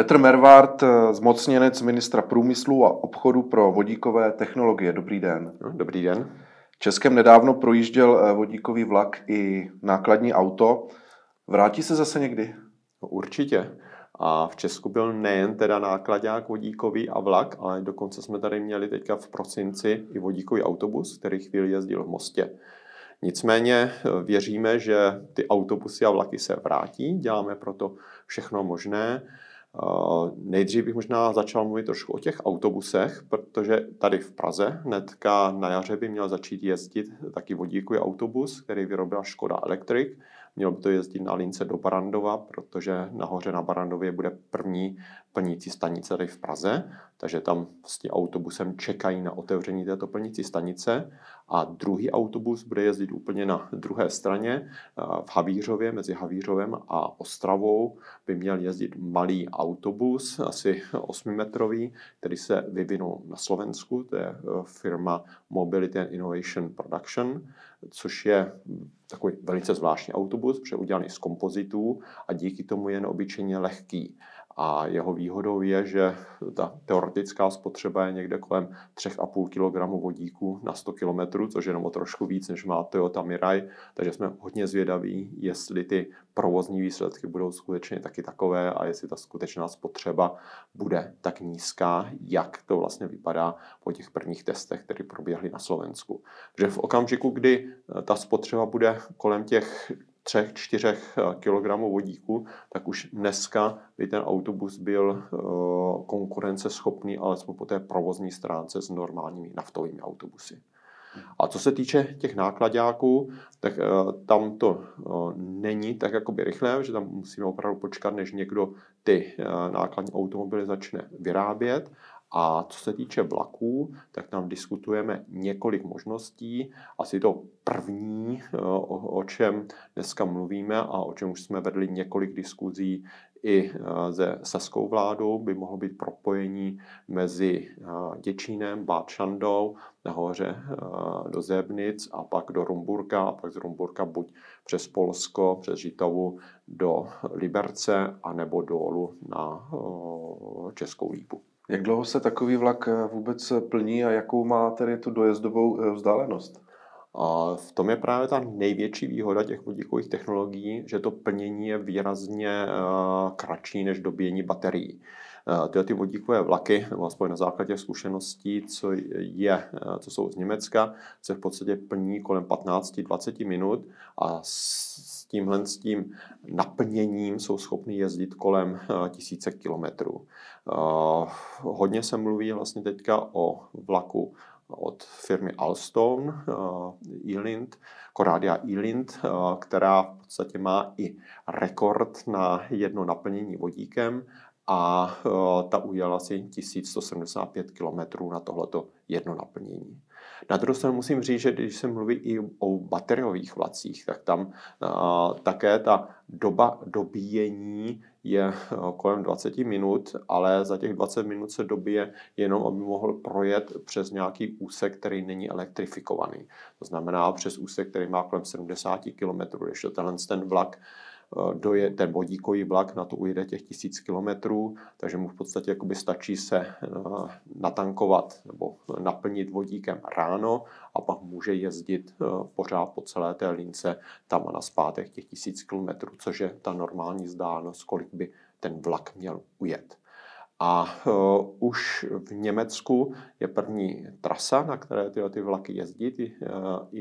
Petr Mervart, zmocněnec ministra průmyslu a obchodu pro vodíkové technologie. Dobrý den. No, dobrý den. Českem nedávno projížděl eh, vodíkový vlak i nákladní auto. Vrátí se zase někdy? No, určitě. A v Česku byl nejen teda nákladák vodíkový a vlak, ale dokonce jsme tady měli teďka v prosinci i vodíkový autobus, který chvíli jezdil v Mostě. Nicméně eh, věříme, že ty autobusy a vlaky se vrátí, děláme proto všechno možné. Eh, nejdřív bych možná začal mluvit trošku o těch autobusech, protože tady v Praze hnedka na jaře by měl začít jezdit taky vodíkový autobus, který vyrobila Škoda Electric. Mělo by to jezdit na lince do Barandova, protože nahoře na Barandově bude první plnící stanice tady v Praze, takže tam vlastně autobusem čekají na otevření této plnící stanice. A druhý autobus bude jezdit úplně na druhé straně v Havířově, mezi Havířovem a Ostravou by měl jezdit malý autobus, asi 8-metrový, který se vyvinul na Slovensku, to je e, firma Mobility and Innovation Production, což je takový velice zvláštní autobus, protože udělaný z kompozitů a díky tomu je neobyčejně lehký. A jeho výhodou je, že ta teoretická spotřeba je někde kolem 3,5 kg vodíku na 100 km, což je jenom o trošku víc, než má Toyota Mirai. Takže jsme hodně zvědaví, jestli ty provozní výsledky budou skutečně taky takové a jestli ta skutečná spotřeba bude tak nízká, jak to vlastně vypadá po těch prvních testech, které proběhly na Slovensku. Takže v okamžiku, kdy ta spotřeba bude kolem těch 3-4 eh, kg vodíku, tak už dneska by ten autobus byl eh, konkurenceschopný alespoň po té provozní stránce s normálními naftovými autobusy. A co se týče těch nákladáků, tak eh, tam to není tak jakoby rychlé, že tam musíme opravdu počkat, než někdo ty nákladní automobily začne vyrábět. A co se týče vlaků, tak tam diskutujeme několik možností. Asi to první, eh, o, čem dneska mluvíme a o čem už jsme vedli několik diskuzí i eh, se saskou vládou, by mohlo být propojení mezi eh, Děčínem, Báčandou, nahoře do Zebnic a pak do Rumburka a pak z Rumburka buď přes Polsko, přes Žitavu do Liberce anebo dolů na Českou lípu. Jak dlouho se takový vlak eh, vůbec plní a jakou má tedy tu dojezdovou eh, vzdálenost? A v tom je právě ta největší výhoda těch vodíkových technologií, že to plnění je výrazně kratší než dobíjení baterií. Tyhle ty vodíkové vlaky, nebo aspoň na základě zkušeností, co, je, co jsou z Německa, se v podstatě plní kolem 15-20 minut a s tímhle s tím naplněním jsou schopny jezdit kolem tisíce kilometrů. Hodně se mluví vlastně teďka o vlaku od firmy Alstom, Elind, Coradia Elind, která v podstatě má i rekord na jedno naplnění vodíkem a ta ujela asi 1175 km na tohleto jedno naplnění. Na druhou stranu musím říct, že když se mluví i o bateriových vlacích, tak tam uh, také ta doba dobíjení je kolem 20 minut, ale za těch 20 minut se dobije jenom, aby mohl projet přes nějaký úsek, který není elektrifikovaný. To znamená přes úsek, který má kolem 70 km, když tenhle ten vlak doje, ten vodíkový vlak na to ujede těch tisíc kilometrů, takže mu v podstatě jakoby stačí se eh, natankovat nebo naplnit vodíkem ráno a pak může jezdit eh, pořád po celé té lince tam a na zpátek těch tisíc kilometrů, což je ta normální vzdálenost, kolik by ten vlak měl ujet. A uh, už v Německu je první trasa, na které tyhle ty vlaky jezdí, ty,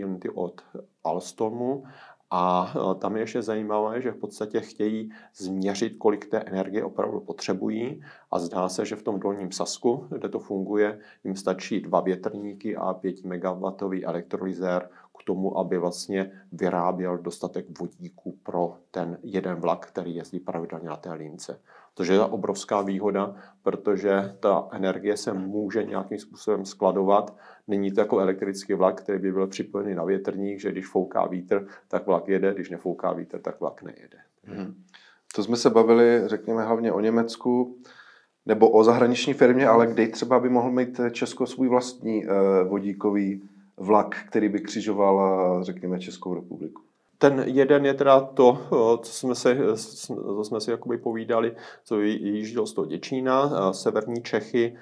uh, ty od Alstomu a e, tam je ještě zajímavé, že v podstatě chtějí změřit, kolik té energie opravdu potřebují a zdá se, že v tom dolním Sasku, kde to funguje, jim stačí dva větrníky a 5 MW elektrolyzér k tomu, aby vlastně vyráběl dostatek vodíku pro ten jeden vlak, který jezdí pravidelně na té lince. To je obrovská výhoda, protože ta energie se může nějakým způsobem skladovat. Není to jako elektrický vlak, který by byl připojený na větrník, že když fouká vítr, tak vlak jede, když nefouká vítr, tak vlak nejede. Hmm. To jsme se bavili, řekněme, hlavně o Německu nebo o zahraniční firmě, ale kde třeba by mohl mít Česko svůj vlastní eh, vodíkový vlak, který by křižoval, řekněme, Českou republiku? Ten jeden je teda to, co jsme si, co jsme si jakoby povídali, co jížděl z toho Děčína. Severní Čechy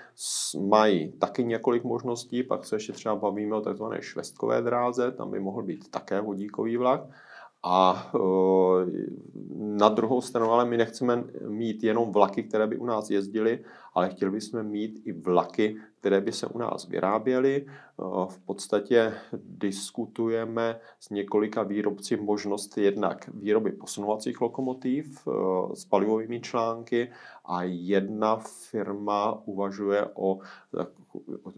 mají taky několik možností, pak se ještě třeba bavíme o takzvané švestkové dráze, tam by mohl být také vodíkový vlak. A na druhou stranu, ale my nechceme mít jenom vlaky, které by u nás jezdily, ale chtěli bychom mít i vlaky, které by se u nás vyráběly. V podstatě diskutujeme s několika výrobci možnost jednak výroby posunovacích lokomotiv s palivovými články a jedna firma uvažuje o,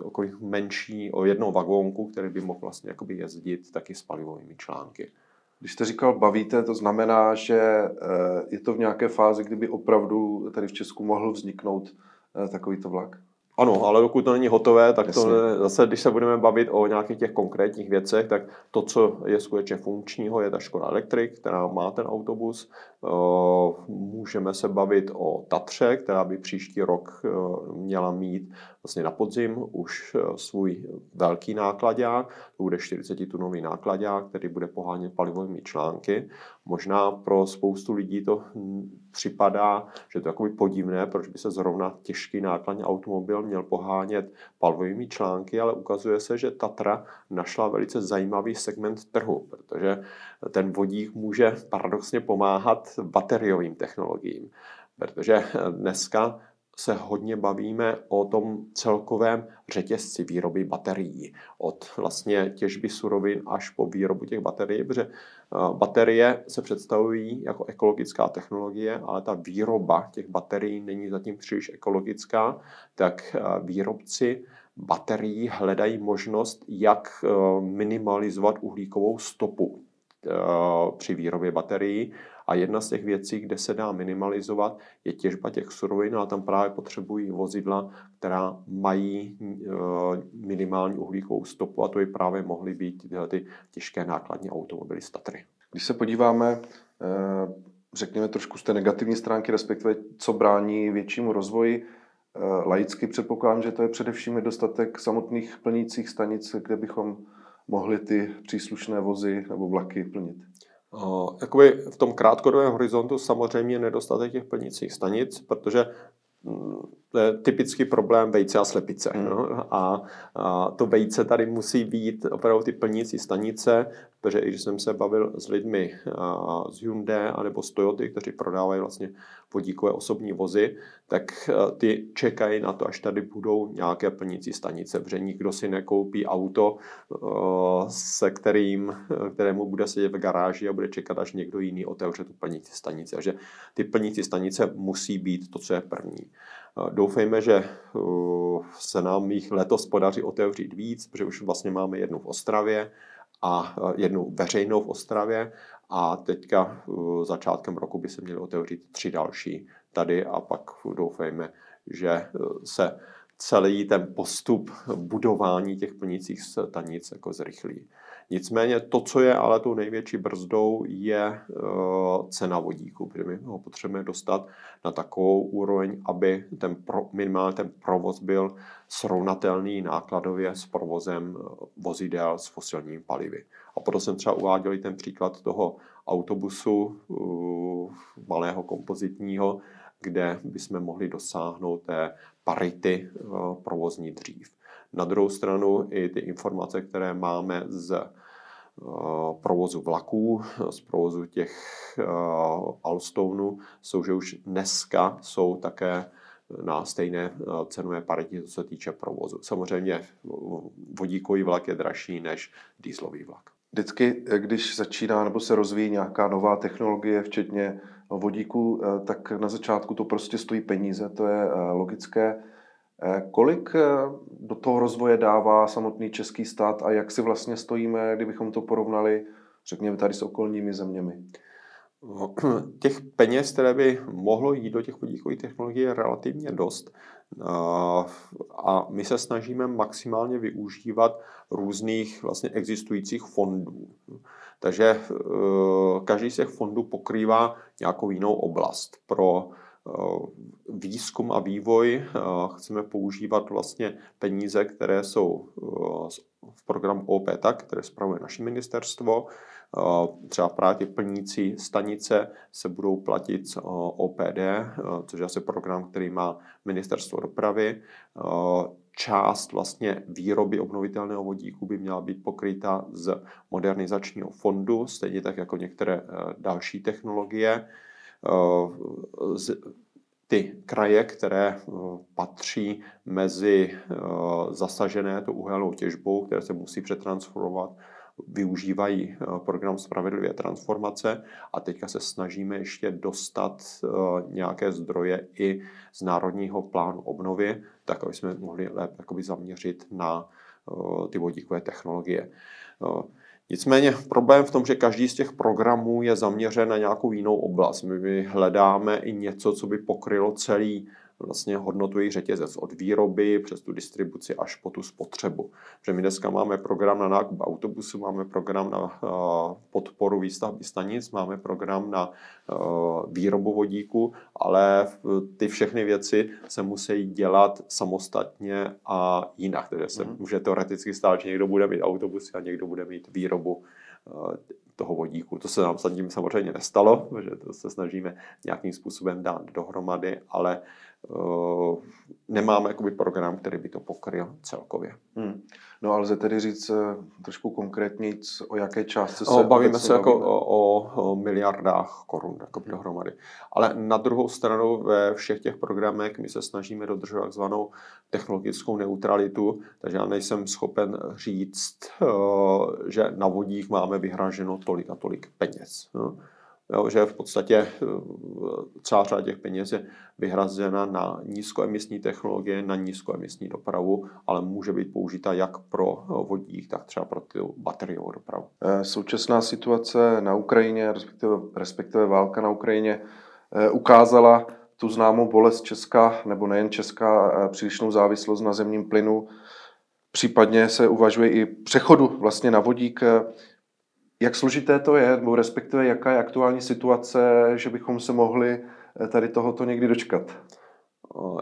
o menší, o jednou vagónku, který by mohl vlastně jezdit taky s palivovými články. Když jste říkal bavíte, to znamená, že eh, je to v nějaké fázi, kdyby opravdu tady v Česku mohl vzniknout eh, takovýto vlak? Ano, ale dokud to není hotové, tak Jasně. to zase, když se budeme bavit o nějakých těch konkrétních věcech, tak to, co je skutečně funkčního, je ta Škoda Electric, která má ten autobus. Eh, můžeme se bavit o Tatře, která by příští rok měla mít vlastně na podzim už eh, svůj velký nákladák, to bude 40-tunový nákladák, který bude pohánět palivovými články. Možná pro spoustu lidí to připadá, že to je takový podivné, proč by se zrovna těžký nákladní automobil měl pohánět palivovými články, ale ukazuje se, že Tatra našla velice zajímavý segment trhu, protože ten vodík může paradoxně pomáhat bateriovým technologiím. Protože dneska se hodně bavíme o tom celkovém řetězci výroby baterií. Od vlastně těžby surovin až po výrobu těch baterií, protože eh, baterie se představují jako ekologická technologie, ale ta výroba těch baterií není zatím příliš ekologická, tak eh, výrobci baterií hledají možnost, jak eh, minimalizovat uhlíkovou stopu při výrobě baterií a jedna z těch věcí, kde se dá minimalizovat, je těžba těch surovin, a tam právě potřebují vozidla, která mají eh, minimální uhlíkovou stopu a to by právě mohly být tyhle ty těžké nákladní automobily z Tatry. Když se podíváme, eh, řekněme trošku z té negativní stránky, respektive co brání většímu rozvoji, eh, laicky předpokládám, že to je především nedostatek samotných plnících stanic, kde bychom mohli ty příslušné vozy nebo vlaky plnit. Jakoby v tom krátkodobém horizontu samozřejmě nedostatek těch plnicích stanic, protože mm, to je typický problém vejce a slepice. Mm. No? A, a to vejce tady musí být opravdu ty plnící stanice, protože i když jsem se bavil s lidmi a, z Hyundai anebo z Toyoty, kteří prodávají vlastně vodíkové osobní vozy, tak ty čekají na to, až tady budou nějaké plnící stanice, protože nikdo si nekoupí auto, se kterým, kterému bude sedět v garáži a bude čekat, až někdo jiný otevře tu plnící stanici. Takže ty plnící stanice musí být to, co je první. Doufejme, že se nám jich letos podaří otevřít víc, protože už vlastně máme jednu v Ostravě a jednu veřejnou v Ostravě a teďka začátkem roku by se měly otevřít tři další tady a pak doufejme, že se celý ten postup budování těch plnících stanic jako zrychlí. Nicméně to, co je ale tou největší brzdou, je eh, cena vodíku, protože my ho potřebujeme dostat na takovou úroveň, aby ten pro, minimálně ten provoz byl srovnatelný nákladově s provozem eh, vozidel s fosilními palivy. A proto jsem třeba uváděl ten příklad toho autobusu malého kompozitního, kde bychom mohli dosáhnout té parity uh, provozní dřív. Na druhou stranu i ty informace, které máme z eh, provozu vlaků, z provozu těch eh, Alstoneů, jsou, že už dneska jsou také na stejné eh, cenové paritě, co se týče provozu. Samozřejmě vodíkový vlak je dražší než dýzlový vlak. Vždycky, když začíná nebo se rozvíjí nějaká nová technologie, včetně vodíku, tak na začátku to prostě stojí peníze, to je logické. Eh, kolik eh, do toho rozvoje dává samotný český stát a jak si vlastně stojíme, kdybychom to porovnali, řekněme, tady s okolními zeměmi? No, těch peněz, které by mohlo jít do těch vodíkových technologií, je relativně dost. A my se snažíme maximálně využívat různých vlastně existujících fondů. Takže eh, každý z těch fondů pokrývá nějakou jinou oblast. Pro výzkum a vývoj. Chceme používat vlastně peníze, které jsou v programu OP tak, které spravuje naše ministerstvo. Třeba právě plnící stanice se budou platit z OPD, což je asi program, který má ministerstvo dopravy část vlastně výroby obnovitelného vodíku by měla být pokryta z modernizačního fondu, stejně tak jako některé eh, další technologie. Eh, ty kraje, které eh, patří mezi zasažené to uhelnou těžbou, které se musí přetransformovat využívají eh, program Spravedlivé transformace a teďka se snažíme ještě dostat eh, nějaké zdroje i z Národního plánu obnovy, tak aby jsme mohli lépe zaměřit na eh, ty vodíkové technologie. Nicméně problém v tom, že každý z těch programů je zaměřen na nějakou jinou oblast. My hledáme i něco, co by pokrylo celý vlastně hodnotový řetězec od výroby přes tu distribuci až po tu spotřebu. Protože my dneska máme program na nákup autobusu, máme program na podporu výstavby stanic, máme program na výrobu vodíku, ale ty všechny věci se musí dělat samostatně a jinak. Takže se mm. může teoreticky stát, že někdo bude mít autobusy a někdo bude mít výrobu toho vodíku. To se nám tím samozřejmě nestalo, že to se snažíme nějakým způsobem dát dohromady, ale uh, nemáme jakoby program, který by to pokryl celkově. Hmm. No ale lze tedy říct uh, trošku konkrétně, o jaké částce se Bavíme se jako o, o miliardách korun jako hmm. dohromady. Ale na druhou stranu ve všech těch programech my se snažíme dodržovat takzvanou technologickou neutralitu, takže já nejsem schopen říct, uh, že na vodík máme vyhraženo tolik a tolik peněz. No. Jo, že v podstatě eh, celá řada těch peněz je vyhrazena na nízkoemisní technologie, na nízkoemisní dopravu, ale může být použita jak pro vodík, tak třeba pro tu bateriovou dopravu. Eh, současná situace na Ukrajině, respektive, respektive válka na Ukrajině, eh, ukázala tu známou bolest Česka, nebo nejen Česka, přílišnou závislost na zemním plynu. Případně se uvažuje i přechodu vlastně na vodík. Jak složité to je, nebo respektive jaká je aktuální situace, že bychom se mohli eh, tady tohoto někdy dočkat?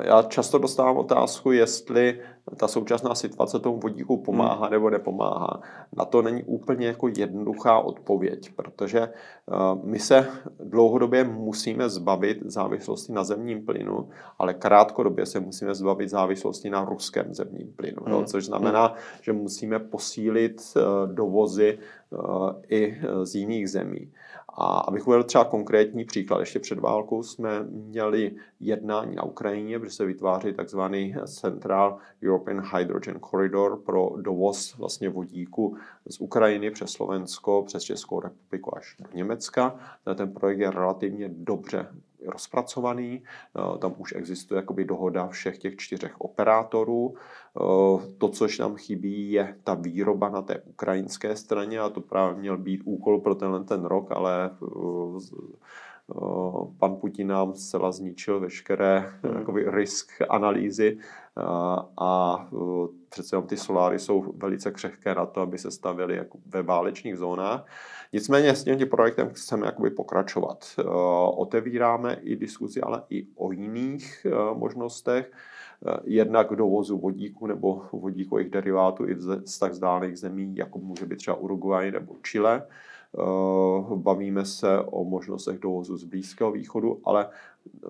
Já často dostávám otázku, jestli ta současná situace tomu vodíku pomáhá hmm. nebo nepomáhá. Na to není úplně jako jednoduchá odpověď, protože my se dlouhodobě musíme zbavit závislosti na zemním plynu, ale krátkodobě se musíme zbavit závislosti na ruském zemním plynu, hmm. což znamená, že musíme posílit dovozy i z jiných zemí. A abych uvedl třeba konkrétní příklad, ještě před válkou jsme měli jednání na Ukrajině, kde se vytváří takzvaný Central European Hydrogen Corridor pro dovoz vlastně vodíku z Ukrajiny přes Slovensko, přes Českou republiku až do Německa. Ten projekt je relativně dobře rozpracovaný. Eh, tam už existuje jakoby dohoda všech těch čtyřech operátorů. Eh, to, což nám chybí, je ta výroba na té ukrajinské straně a to právě měl být úkol pro tenhle ten rok, ale eh, pan Putin nám zcela zničil veškeré hmm. jakoby, risk analýzy a přece jenom ty soláry jsou velice křehké na to, aby se stavěly jako ve válečných zónách. Nicméně s tím projektem chceme jakoby pokračovat. Otevíráme i diskuzi, ale i o jiných možnostech jednak dovozu vodíku nebo vodíkových derivátů i z tak vzdálených zemí, jako může být třeba Uruguay nebo Chile. Eh, bavíme se o možnostech dovozu z Blízkého východu, ale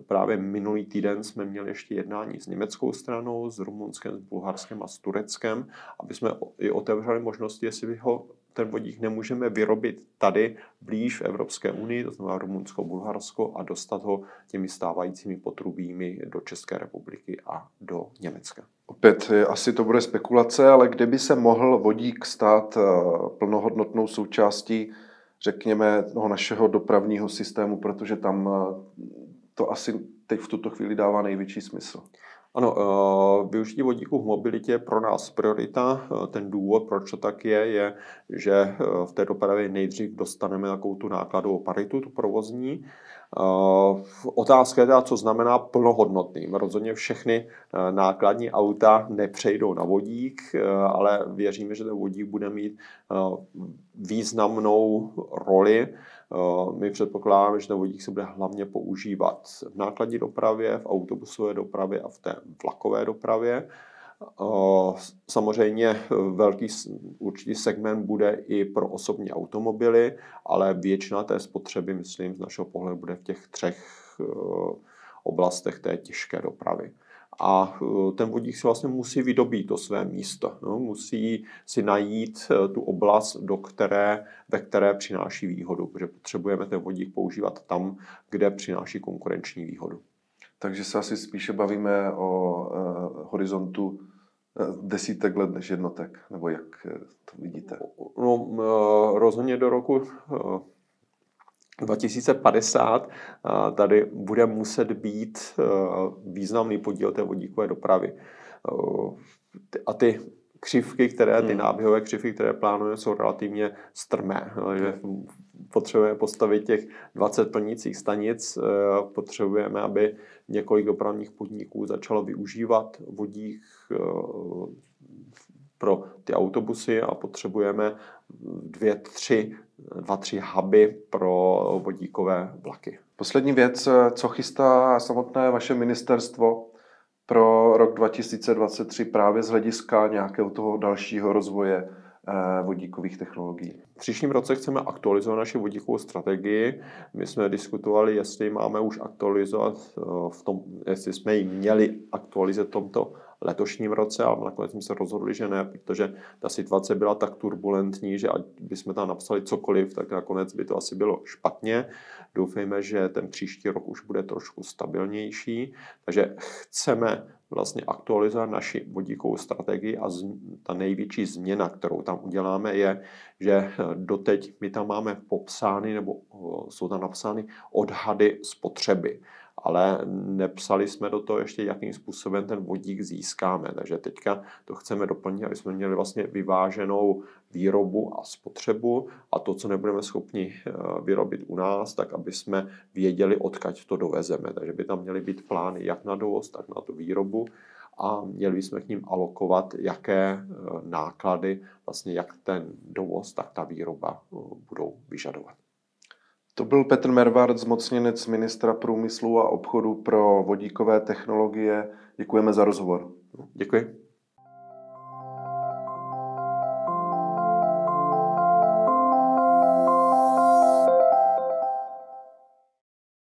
právě minulý týden jsme měli ještě jednání s německou stranou, s Rumunskem, s Bulharskem a s Tureckem, aby jsme i otevřeli možnosti, jestli ho ten vodík nemůžeme vyrobit tady blíž v Evropské unii, to znamená Rumunsko, Bulharsko a dostat ho těmi stávajícími potrubími do České republiky a do Německa. Opět asi to bude spekulace, ale kde by se mohl vodík stát eh, plnohodnotnou součástí řekněme, toho našeho dopravního systému, protože tam eh, to asi teď v tuto chvíli dává největší smysl. Ano, eh, využití vodíku v mobilitě je pro nás priorita. Eh, ten důvod, proč to tak je, je, že v té dopravě nejdřív dostaneme takovou tu nákladovou paritu, tu provozní, otázka je teda, co znamená plnohodnotným. Rozhodně všechny nákladní auta nepřejdou na vodík, ale věříme, že ten vodík bude mít významnou roli. My předpokládáme, že ten vodík se bude hlavně používat v nákladní dopravě, v autobusové dopravě a v té vlakové dopravě. Samozřejmě velký určitý segment bude i pro osobní automobily, ale většina té spotřeby, myslím, z našeho pohledu bude v těch třech oblastech té těžké dopravy. A e, ten vodík si vlastně musí vydobít to své místo. No, musí si najít e, tu oblast, do které, ve které přináší výhodu, protože potřebujeme ten vodík používat tam, kde přináší konkurenční výhodu. Takže se asi spíše bavíme o uh, horizontu desítek let než jednotek, nebo jak to vidíte? No, rozhodně do roku 2050 uh, tady bude muset být uh, významný podíl té vodíkové dopravy. Uh, a ty křivky, které, ty hmm. náběhové křivky, které plánujeme, jsou relativně strmé. Že potřebujeme postavit těch 20 plnících stanic, potřebujeme, aby několik dopravních podniků začalo využívat vodík pro ty autobusy a potřebujeme dvě, tři, dva, tři huby pro vodíkové vlaky. Poslední věc, co chystá samotné vaše ministerstvo pro rok 2023 právě z hlediska nějakého toho dalšího rozvoje eh, vodíkových technologií. V příštím roce chceme aktualizovat naši vodíkovou strategii. My jsme diskutovali, jestli máme už aktualizovat eh, v tom, jestli jsme ji měli aktualizovat v tomto letošním roce, ale nakonec jsme se rozhodli, že ne, protože ta situace byla tak turbulentní, že ať bychom tam napsali cokoliv, tak nakonec by to asi bylo špatně. Doufejme, že ten příští rok už bude trošku stabilnější, takže chceme vlastně aktualizovat naši vodíkovou strategii a ta největší změna, kterou tam uděláme, je, že doteď my tam máme popsány nebo jsou tam napsány odhady spotřeby ale nepsali jsme do toho ještě, jakým způsobem ten vodík získáme. Takže teďka to chceme doplnit, aby jsme měli vlastně vyváženou výrobu a spotřebu a to, co nebudeme schopni eh, vyrobit u nás, tak aby jsme věděli, odkaď to dovezeme. Takže by tam měly být plány jak na dovoz, tak na tu výrobu a měli bychom k ním alokovat, jaké eh, náklady, vlastně jak ten dovoz, tak ta výroba eh, budou vyžadovat. To byl Petr Mervard, zmocněnec ministra průmyslu a obchodu pro vodíkové technologie. Děkujeme za rozhovor. Děkuji.